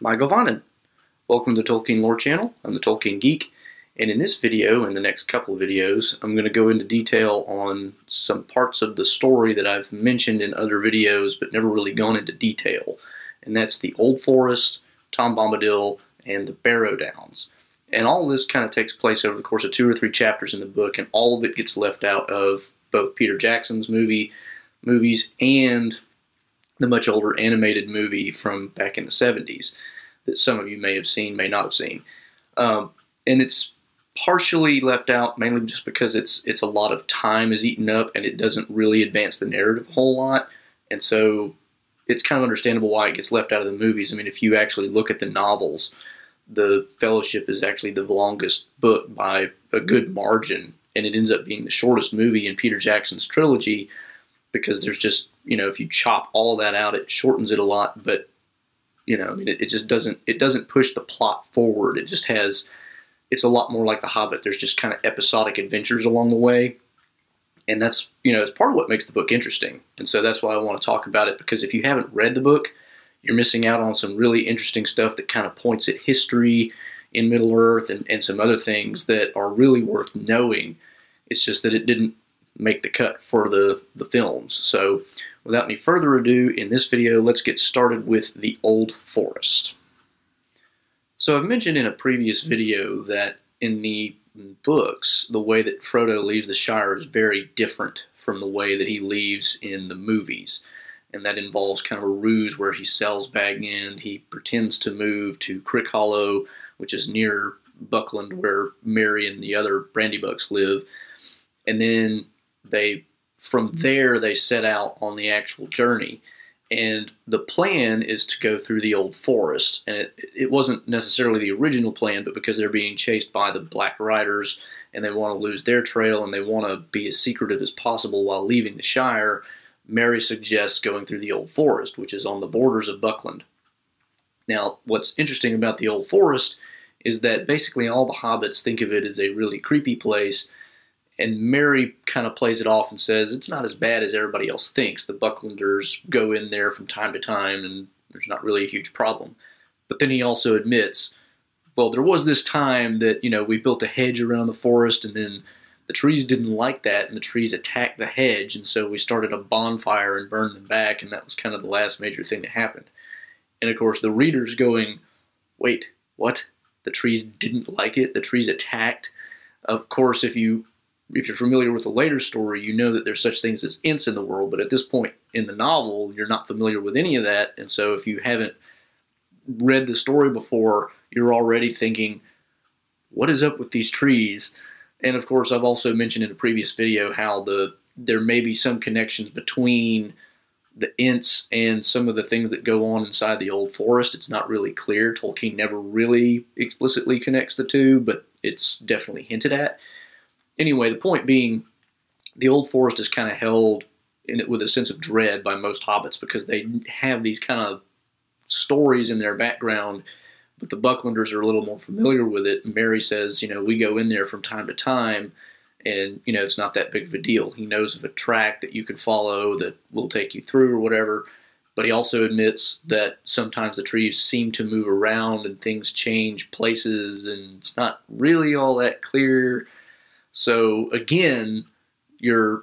Michael Vannen. Welcome to the Tolkien Lore Channel. I'm the Tolkien Geek, and in this video and the next couple of videos, I'm going to go into detail on some parts of the story that I've mentioned in other videos but never really gone into detail, and that's the Old Forest, Tom Bombadil, and the Barrow Downs. And all this kind of takes place over the course of two or three chapters in the book, and all of it gets left out of both Peter Jackson's movie movies and the much older animated movie from back in the 70s that some of you may have seen, may not have seen. Um, and it's partially left out mainly just because it's it's a lot of time is eaten up and it doesn't really advance the narrative a whole lot. And so it's kind of understandable why it gets left out of the movies. I mean, if you actually look at the novels, the Fellowship is actually the longest book by a good margin, and it ends up being the shortest movie in Peter Jackson's trilogy because there's just you know if you chop all that out, it shortens it a lot, but you know I mean it, it just doesn't it doesn't push the plot forward. It just has it's a lot more like The Hobbit. There's just kind of episodic adventures along the way, and that's you know it's part of what makes the book interesting. And so that's why I want to talk about it because if you haven't read the book, you're missing out on some really interesting stuff that kind of points at history in Middle Earth and, and some other things that are really worth knowing. It's just that it didn't make the cut for the, the films. So without any further ado, in this video, let's get started with the Old Forest. So I've mentioned in a previous video that in the books, the way that Frodo leaves the Shire is very different from the way that he leaves in the movies. And that involves kind of a ruse where he sells Bag End, he pretends to move to Crickhollow, which is near Buckland where Merry and the other Brandybucks live. And then they from mm-hmm. there they set out on the actual journey. And the plan is to go through the old forest. And it, it wasn't necessarily the original plan but because they're being chased by the black riders and they want to lose their trail and they want to be as secretive as possible while leaving the shire merry suggests going through the old forest which is on the borders of buckland. Now what's interesting about the old forest is that basically all the hobbits think of it as a really creepy place and Merry kind of plays it off and says it's not as bad as everybody else thinks. The Bucklanders go in there from time to time, and there's not really a huge problem. But then he also admits, well, there was this time that you know we built a hedge around the forest, and then the trees didn't like that, and the trees attacked the hedge, and so we started a bonfire and burned them back, and that was kind of the last major thing that happened. And of course, the reader's going, wait, what? The trees didn't like it. The trees attacked. Of course, if you if you're familiar with the later story, you know that there's such things as Ents in the world, but at this point in the novel, you're not familiar with any of that. And so if you haven't read the story before, you're already thinking, what is up with these trees? And of course, I've also mentioned in a previous video how the there may be some connections between the Ents and some of the things that go on inside the old forest. It's not really clear. Tolkien never really explicitly connects the two, but it's definitely hinted at anyway, the point being, the old forest is kind of held in it with a sense of dread by most hobbits because they have these kind of stories in their background, but the Bucklanders are a little more familiar with it. Merry says, you know, we go in there from time to time, and you know, it's not that big of a deal. He knows of a track that you can follow that will take you through or whatever. But he also admits that sometimes the trees seem to move around and things change places, and it's not really all that clear so again, you're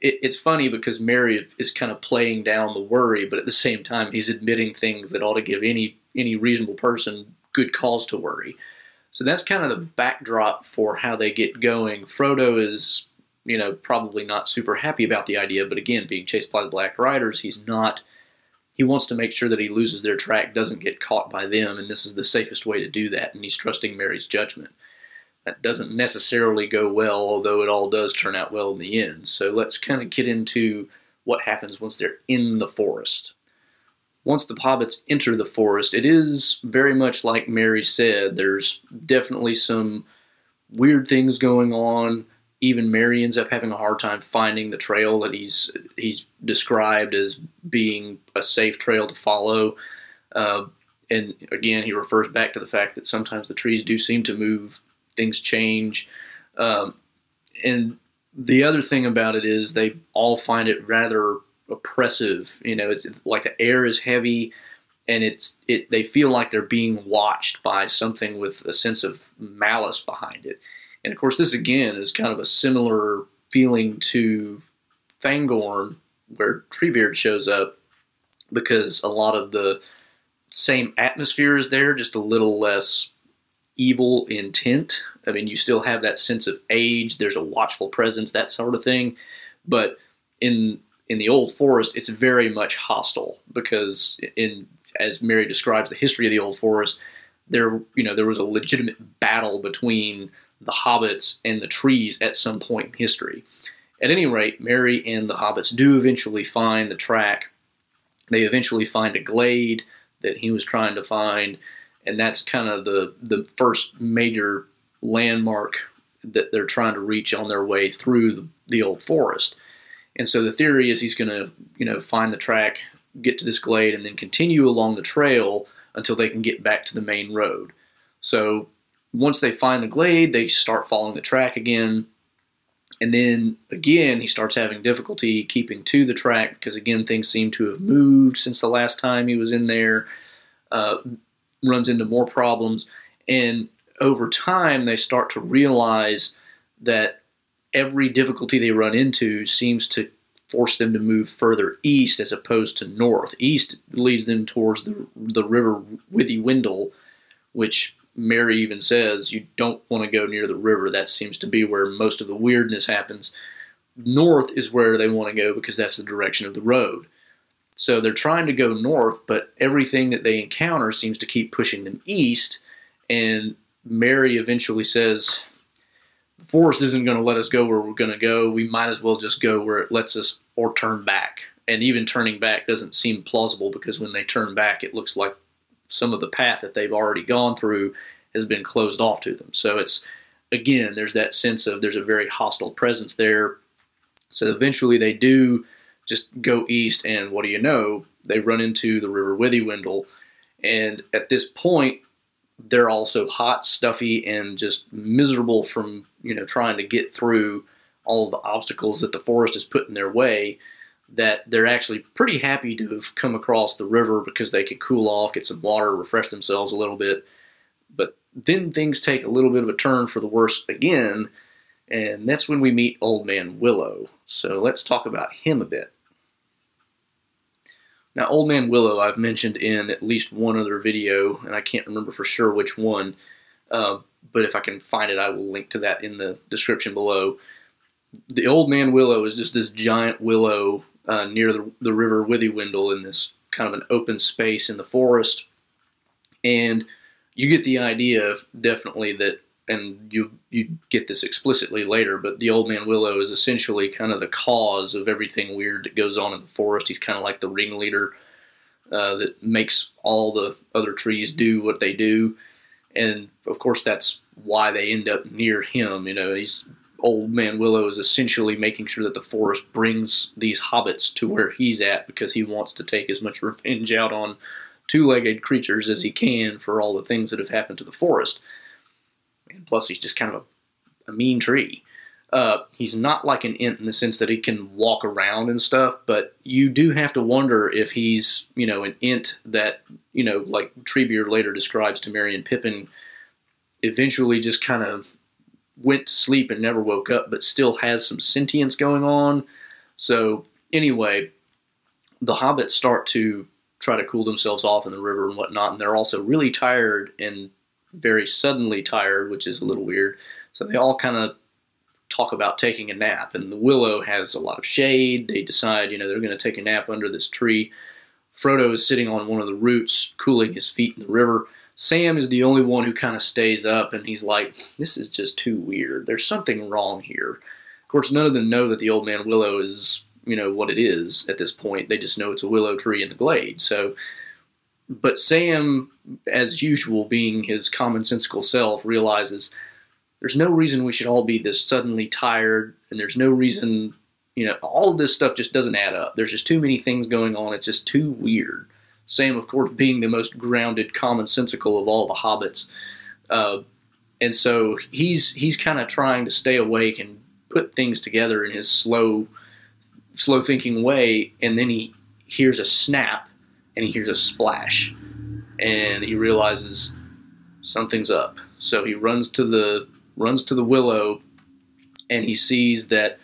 it, it's funny because Merry is kind of playing down the worry, but at the same time, he's admitting things that ought to give any any reasonable person good cause to worry. So that's kind of the backdrop for how they get going. Frodo is, you know, probably not super happy about the idea, but again, being chased by the Black Riders, he's not. He wants to make sure that he loses their track, doesn't get caught by them, and this is the safest way to do that. And he's trusting Merry's judgment that doesn't necessarily go well, although it all does turn out well in the end. So let's kind of get into what happens once they're in the forest. Once the hobbits enter the forest, it is very much like Merry said. There's definitely some weird things going on. Even Merry ends up having a hard time finding the trail that he's he's described as being a safe trail to follow. Uh, and again, he refers back to the fact that sometimes the trees do seem to move things change. Um, and the other thing about it is they all find it rather oppressive. You know, it's like the air is heavy, and it's it they feel like they're being watched by something with a sense of malice behind it. And of course, this again is kind of a similar feeling to Fangorn, where Treebeard shows up, because a lot of the same atmosphere is there, just a little less evil intent. I mean, you still have that sense of age. There's a watchful presence, that sort of thing. But in in the old forest, it's very much hostile because in as Merry describes the history of the old forest, there you know there was a legitimate battle between the hobbits and the trees at some point in history. At any rate, Merry and the hobbits do eventually find the track. They eventually find a glade that he was trying to find, and that's kind of the the first major landmark that they're trying to reach on their way through the, the old forest. And so the theory is he's going to, you know, find the track, get to this glade, and then continue along the trail until they can get back to the main road. So once they find the glade, they start following the track again. And then again, he starts having difficulty keeping to the track because, again, things seem to have moved since the last time he was in there. Uh, runs into more problems. And over time, they start to realize that every difficulty they run into seems to force them to move further east as opposed to north. East leads them towards the, the river Withywindle, which Merry even says you don't want to go near the river. That seems to be where most of the weirdness happens. North is where they want to go because that's the direction of the road. So they're trying to go north, but everything that they encounter seems to keep pushing them east. And Merry eventually says, The forest isn't going to let us go where we're going to go. We might as well just go where it lets us or turn back. And even turning back doesn't seem plausible because when they turn back, it looks like some of the path that they've already gone through has been closed off to them. So it's again, there's that sense of there's a very hostile presence there. So eventually they do just go east, and what do you know? They run into the River Withywindle, and at this point, they're also hot, stuffy, and just miserable from you know trying to get through all the obstacles that the forest has put in their way that they're actually pretty happy to have come across the river because they could cool off, get some water, refresh themselves a little bit. But then things take a little bit of a turn for the worse again, and that's when we meet Old Man Willow. So let's talk about him a bit. Now, Old Man Willow, I've mentioned in at least one other video, and I can't remember for sure which one, uh, but if I can find it, I will link to that in the description below. The Old Man Willow is just this giant willow uh, near the, the river Withywindle in this kind of an open space in the forest. And you get the idea of definitely that, and you you get this explicitly later, but the old man Willow is essentially kind of the cause of everything weird that goes on in the forest. He's kind of like the ringleader uh, that makes all the other trees do what they do, and of course that's why they end up near him. You know, he's old man Willow is essentially making sure that the forest brings these hobbits to where he's at because he wants to take as much revenge out on two-legged creatures as he can for all the things that have happened to the forest. And plus, he's just kind of a, a mean tree. Uh, he's not like an ent in the sense that he can walk around and stuff, but you do have to wonder if he's, you know, an ent that, you know, like Treebeard later describes to Merry and Pippin, eventually just kind of went to sleep and never woke up, but still has some sentience going on. So, anyway, the hobbits start to try to cool themselves off in the river and whatnot, and they're also really tired and very suddenly tired, which is a little weird. So, they all kind of talk about taking a nap, and the willow has a lot of shade. They decide, you know, they're going to take a nap under this tree. Frodo is sitting on one of the roots, cooling his feet in the river. Sam is the only one who kind of stays up and he's like, this is just too weird. There's something wrong here. Of course, none of them know that the old man willow is, you know, what it is at this point. They just know it's a willow tree in the glade. So, but Sam, as usual, being his commonsensical self, realizes there's no reason we should all be this suddenly tired, and there's no reason, you know, all this stuff just doesn't add up. There's just too many things going on. It's just too weird. Sam, of course, being the most grounded, commonsensical of all the hobbits. Uh, and so he's he's kind of trying to stay awake and put things together in his slow, slow thinking way. And then he hears a snap, and he hears a splash, and he realizes something's up. So he runs to the runs to the willow, and he sees that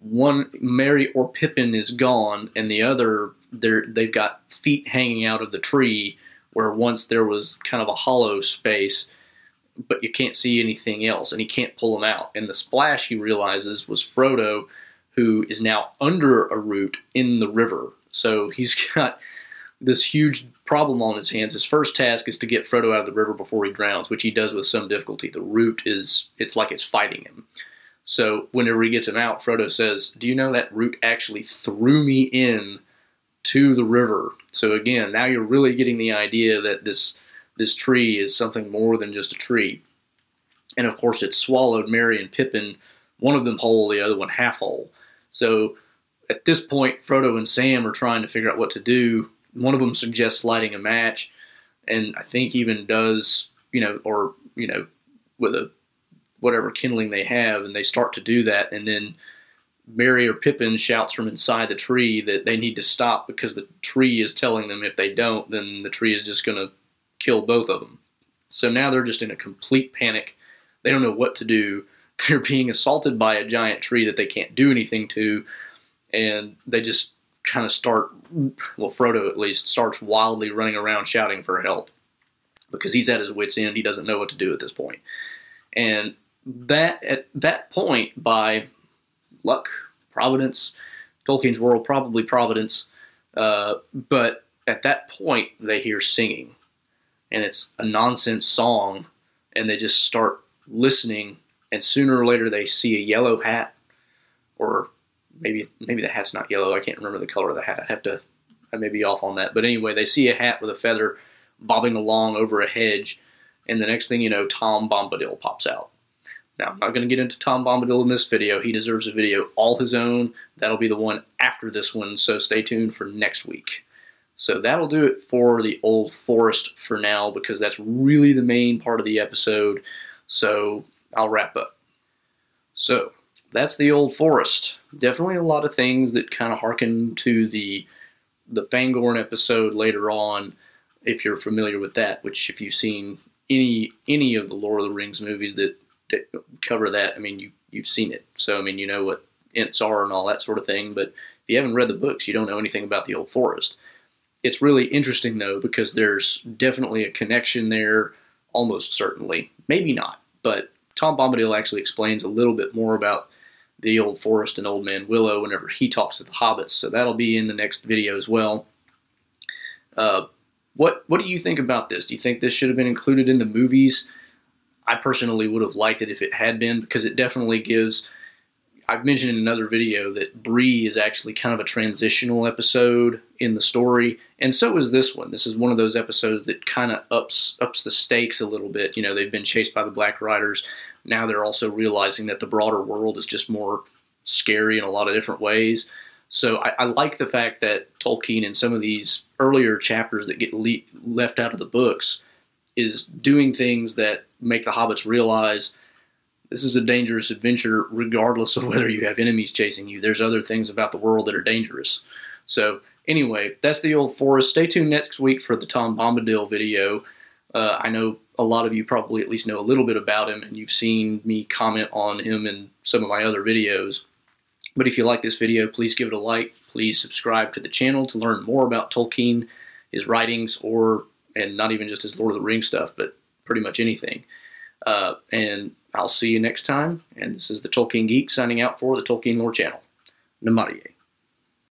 one Merry or Pippin is gone, and the other they've got feet hanging out of the tree where once there was kind of a hollow space, but you can't see anything else, and he can't pull them out. And the splash he realizes was Frodo, who is now under a root in the river. So he's got this huge problem on his hands. His first task is to get Frodo out of the river before he drowns, which he does with some difficulty. The root is it's like it's fighting him. So whenever he gets him out, Frodo says, "Do you know that root actually threw me in to the river?" So again, now you're really getting the idea that this this tree is something more than just a tree. And of course, it swallowed Merry and Pippin, one of them whole, the other one half whole. So at this point, Frodo and Sam are trying to figure out what to do. One of them suggests lighting a match, and I think even does, you know, or, you know, with a whatever kindling they have, and they start to do that, and then Merry or Pippin shouts from inside the tree that they need to stop because the tree is telling them if they don't, then the tree is just going to kill both of them. So now they're just in a complete panic. They don't know what to do. They're being assaulted by a giant tree that they can't do anything to, and they just kind of start, well, Frodo at least, starts wildly running around shouting for help because he's at his wits' end. He doesn't know what to do at this point. And that at that point, by luck, providence, Tolkien's world, probably providence, uh, but at that point they hear singing, and it's a nonsense song, and they just start listening, and sooner or later they see a yellow hat, or maybe maybe the hat's not yellow. I can't remember the color of the hat. I have to. I may be off on that. But anyway, they see a hat with a feather bobbing along over a hedge, and the next thing you know, Tom Bombadil pops out. Now, I'm not going to get into Tom Bombadil in this video. He deserves a video all his own. That'll be the one after this one, so stay tuned for next week. So that'll do it for the Old Forest for now, because that's really the main part of the episode. So I'll wrap up. So that's the Old Forest. Definitely a lot of things that kind of harken to the the Fangorn episode later on, if you're familiar with that. Which, if you've seen any any of the Lord of the Rings movies that, that cover that, I mean, you you've seen it. So I mean, you know what Ents are and all that sort of thing. But if you haven't read the books, you don't know anything about the Old Forest. It's really interesting though because there's definitely a connection there, almost certainly. Maybe not, but Tom Bombadil actually explains a little bit more about the Old Forest and Old Man Willow whenever he talks to the hobbits. So that'll be in the next video as well. Uh, what what do you think about this? Do you think this should have been included in the movies? I personally would have liked it if it had been because it definitely gives. I've mentioned in another video that Bree is actually kind of a transitional episode in the story, and so is this one. This is one of those episodes that kind of ups ups the stakes a little bit. You know, they've been chased by the Black Riders now they're also realizing that the broader world is just more scary in a lot of different ways. So I, I like the fact that Tolkien in some of these earlier chapters that get le- left out of the books is doing things that make the hobbits realize this is a dangerous adventure regardless of whether you have enemies chasing you. There's other things about the world that are dangerous. So anyway, that's the old forest. Stay tuned next week for the Tom Bombadil video. Uh, I know a lot of you probably at least know a little bit about him and you've seen me comment on him in some of my other videos. But if you like this video, please give it a like. Please subscribe to the channel to learn more about Tolkien, his writings, or, and not even just his Lord of the Rings stuff, but pretty much anything. Uh, and I'll see you next time. And this is the Tolkien Geek signing out for the Tolkien Lore channel. Namaste.